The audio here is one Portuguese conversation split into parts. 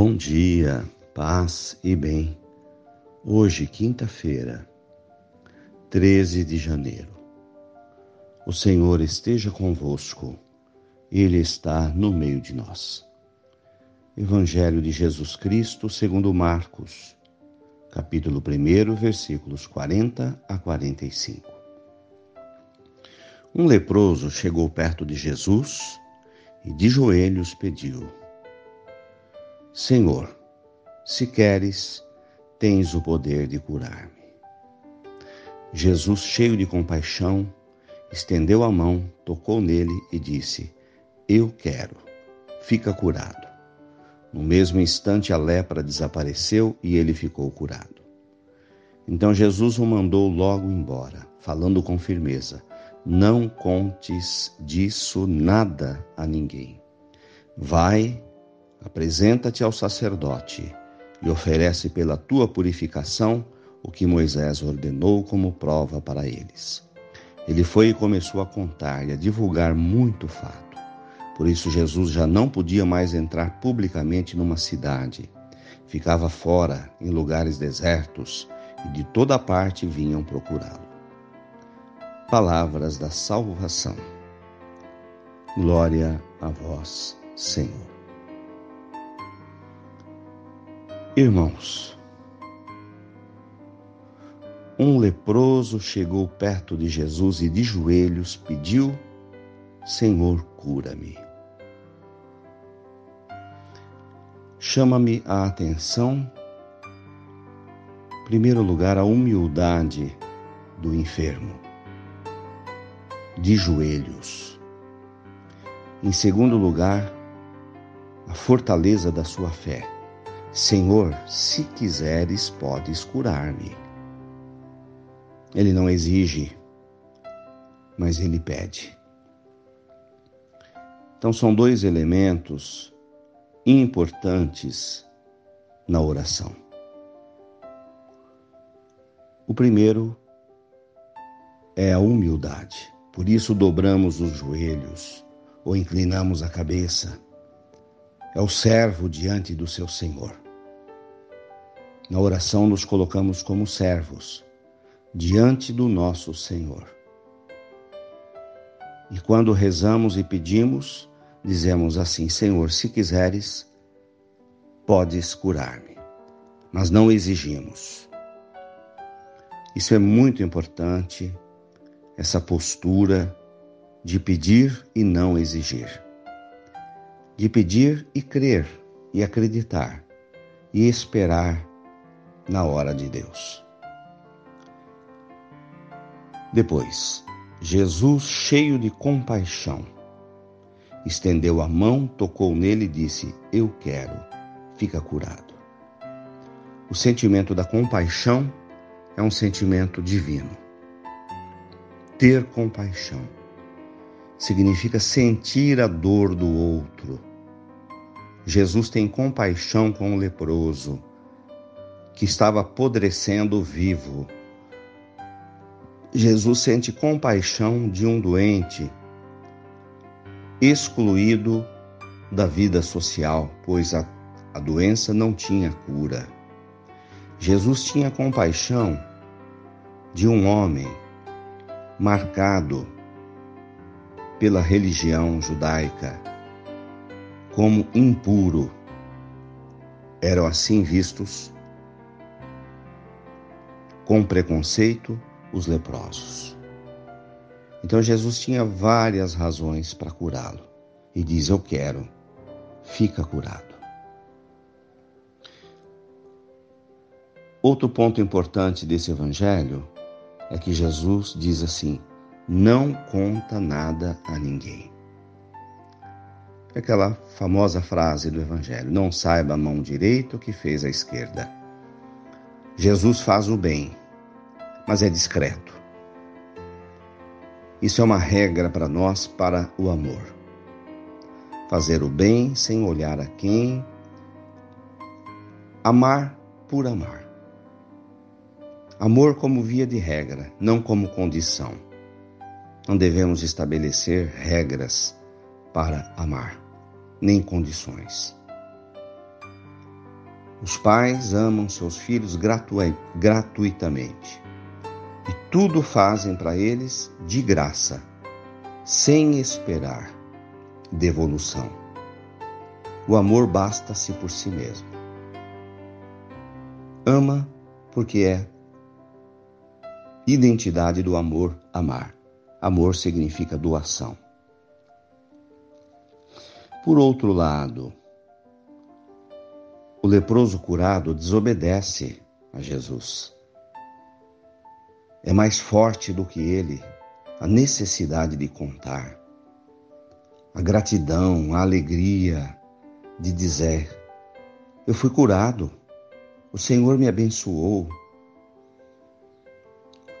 Bom dia, paz e bem. Hoje, quinta-feira, 13 de janeiro. O Senhor esteja convosco, Ele está no meio de nós. Evangelho de Jesus Cristo, segundo Marcos, capítulo 1, versículos 40 a 45. Um leproso chegou perto de Jesus e de joelhos pediu: Senhor, se queres, tens o poder de curar-me. Jesus, cheio de compaixão, estendeu a mão, tocou nele e disse: Eu quero, fica curado. No mesmo instante, a lepra desapareceu e ele ficou curado. Então Jesus o mandou logo embora, falando com firmeza: Não contes disso nada a ninguém. Vai Apresenta-te ao sacerdote e oferece pela tua purificação o que Moisés ordenou como prova para eles. Ele foi e começou a contar e a divulgar muito fato. Por isso, Jesus já não podia mais entrar publicamente numa cidade. Ficava fora, em lugares desertos, e de toda parte vinham procurá-lo. Palavras da salvação. Glória a vós, Senhor. Irmãos, um leproso chegou perto de Jesus e de joelhos pediu: Senhor, cura-me. Chama-me a atenção, em primeiro lugar, a humildade do enfermo, de joelhos. Em segundo lugar, a fortaleza da sua fé Senhor, se quiseres, podes curar-me. Ele não exige, mas ele pede. Então, são dois elementos importantes na oração. O primeiro é a humildade. Por isso, dobramos os joelhos ou inclinamos a cabeça é o servo diante do seu Senhor. Na oração nos colocamos como servos diante do nosso Senhor. E quando rezamos e pedimos, dizemos assim: Senhor, se quiseres, podes curar-me, mas não exigimos. Isso é muito importante, essa postura de pedir e não exigir de pedir e crer e acreditar e esperar na hora de Deus. Depois, Jesus, cheio de compaixão, estendeu a mão, tocou nele e disse: Eu quero, fica curado. O sentimento da compaixão é um sentimento divino. Ter compaixão significa sentir a dor do outro, Jesus tem compaixão com o leproso que estava apodrecendo vivo. Jesus sente compaixão de um doente excluído da vida social, pois a, a doença não tinha cura. Jesus tinha compaixão de um homem marcado pela religião judaica como impuro. Eram assim vistos com preconceito os leprosos. Então Jesus tinha várias razões para curá-lo e diz: Eu quero, fica curado. Outro ponto importante desse evangelho é que Jesus diz assim: Não conta nada a ninguém. Aquela famosa frase do Evangelho: Não saiba a mão direita o que fez a esquerda. Jesus faz o bem, mas é discreto. Isso é uma regra para nós para o amor. Fazer o bem sem olhar a quem. Amar por amar. Amor como via de regra, não como condição. Não devemos estabelecer regras para amar, nem condições. Os pais amam seus filhos gratu gratuitamente e tudo fazem para eles de graça, sem esperar devolução. O amor basta-se por si mesmo. Ama porque é identidade do amor amar. Amor significa doação. Por outro lado, o leproso curado desobedece a Jesus. É mais forte do que ele a necessidade de contar, a gratidão, a alegria de dizer: Eu fui curado, o Senhor me abençoou.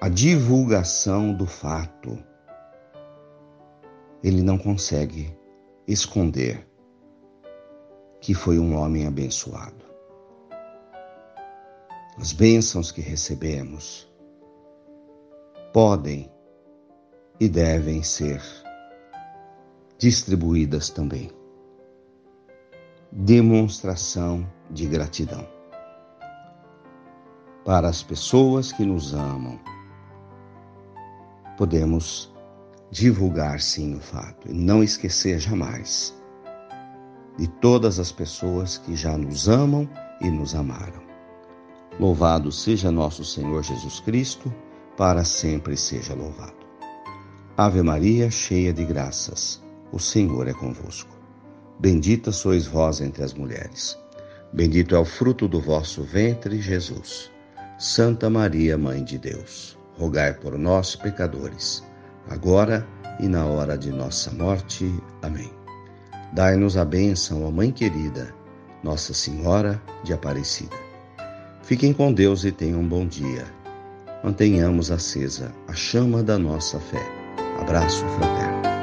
A divulgação do fato, ele não consegue esconder que foi um homem abençoado. As bênçãos que recebemos podem e devem ser distribuídas também. Demonstração de gratidão para as pessoas que nos amam. Podemos divulgar sim o fato e não esquecer jamais de todas as pessoas que já nos amam e nos amaram. Louvado seja nosso Senhor Jesus Cristo, para sempre seja louvado. Ave Maria, cheia de graças, o Senhor é convosco. Bendita sois vós entre as mulheres. Bendito é o fruto do vosso ventre, Jesus. Santa Maria, Mãe de Deus, rogai por nós, pecadores, agora e na hora de nossa morte. Amém. Dai-nos a bênção, ó Mãe querida, Nossa Senhora de Aparecida. Fiquem com Deus e tenham um bom dia. Mantenhamos acesa a chama da nossa fé. Abraço fraterno.